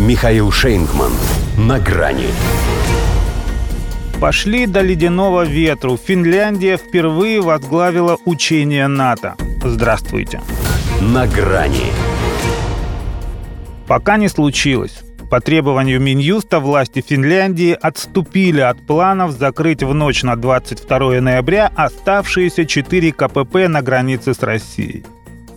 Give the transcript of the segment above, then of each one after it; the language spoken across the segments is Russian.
Михаил Шейнгман. На грани. Пошли до ледяного ветру. Финляндия впервые возглавила учение НАТО. Здравствуйте. На грани. Пока не случилось. По требованию Минюста власти Финляндии отступили от планов закрыть в ночь на 22 ноября оставшиеся 4 КПП на границе с Россией.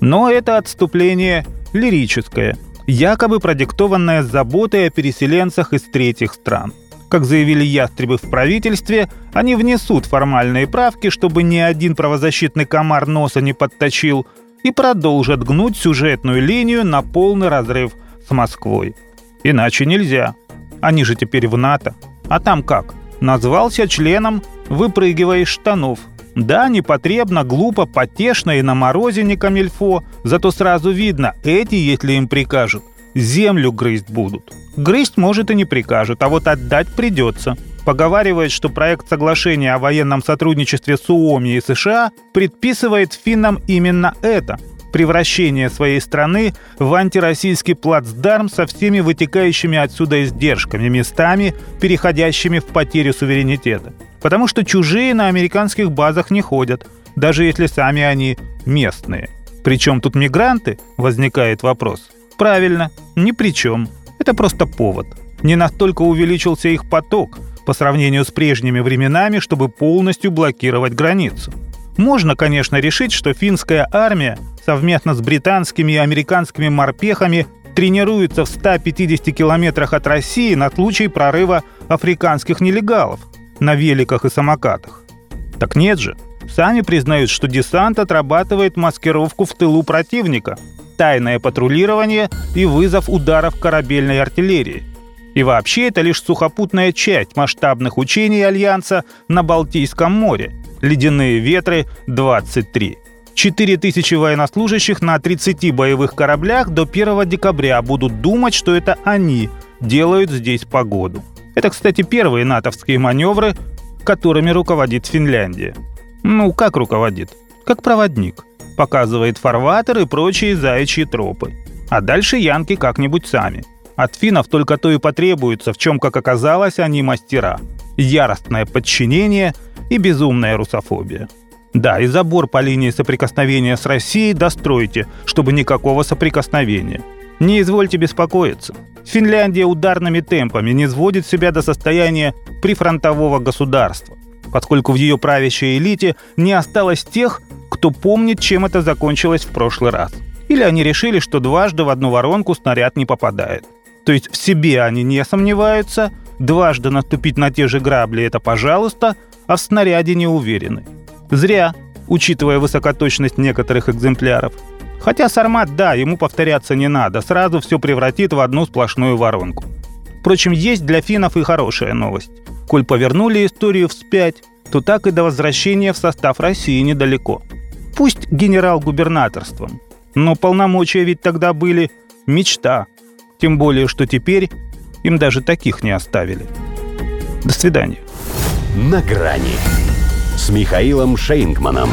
Но это отступление лирическое, якобы продиктованное заботой о переселенцах из третьих стран. Как заявили ястребы в правительстве, они внесут формальные правки, чтобы ни один правозащитный комар носа не подточил, и продолжат гнуть сюжетную линию на полный разрыв с Москвой. Иначе нельзя. Они же теперь в НАТО. А там как? Назвался членом, выпрыгивая из штанов. Да, непотребно, глупо, потешно и на морозе не камильфо, зато сразу видно, эти, если им прикажут, землю грызть будут. Грызть, может, и не прикажут, а вот отдать придется. Поговаривает, что проект соглашения о военном сотрудничестве с УОМИ и США предписывает финнам именно это – превращение своей страны в антироссийский плацдарм со всеми вытекающими отсюда издержками, местами, переходящими в потерю суверенитета. Потому что чужие на американских базах не ходят, даже если сами они местные. Причем тут мигранты, возникает вопрос. Правильно, ни при чем. Это просто повод. Не настолько увеличился их поток по сравнению с прежними временами, чтобы полностью блокировать границу. Можно, конечно, решить, что финская армия совместно с британскими и американскими морпехами тренируется в 150 километрах от России на случай прорыва африканских нелегалов на великах и самокатах. Так нет же. Сами признают, что десант отрабатывает маскировку в тылу противника, тайное патрулирование и вызов ударов корабельной артиллерии. И вообще это лишь сухопутная часть масштабных учений Альянса на Балтийском море – «Ледяные ветры-23». 4000 военнослужащих на 30 боевых кораблях до 1 декабря будут думать, что это они делают здесь погоду. Это, кстати, первые натовские маневры, которыми руководит Финляндия. Ну, как руководит? Как проводник. Показывает фарватер и прочие заячьи тропы. А дальше янки как-нибудь сами. От финнов только то и потребуется, в чем, как оказалось, они мастера. Яростное подчинение – и безумная русофобия. Да, и забор по линии соприкосновения с Россией достройте, чтобы никакого соприкосновения. Не извольте беспокоиться. Финляндия ударными темпами не сводит себя до состояния прифронтового государства, поскольку в ее правящей элите не осталось тех, кто помнит, чем это закончилось в прошлый раз. Или они решили, что дважды в одну воронку снаряд не попадает. То есть в себе они не сомневаются, дважды наступить на те же грабли – это пожалуйста – а в снаряде не уверены. Зря, учитывая высокоточность некоторых экземпляров. Хотя Сармат, да, ему повторяться не надо, сразу все превратит в одну сплошную воронку. Впрочем, есть для финнов и хорошая новость. Коль повернули историю вспять, то так и до возвращения в состав России недалеко. Пусть генерал-губернаторством, но полномочия ведь тогда были мечта. Тем более, что теперь им даже таких не оставили. До свидания на грани с Михаилом Шейнгманом.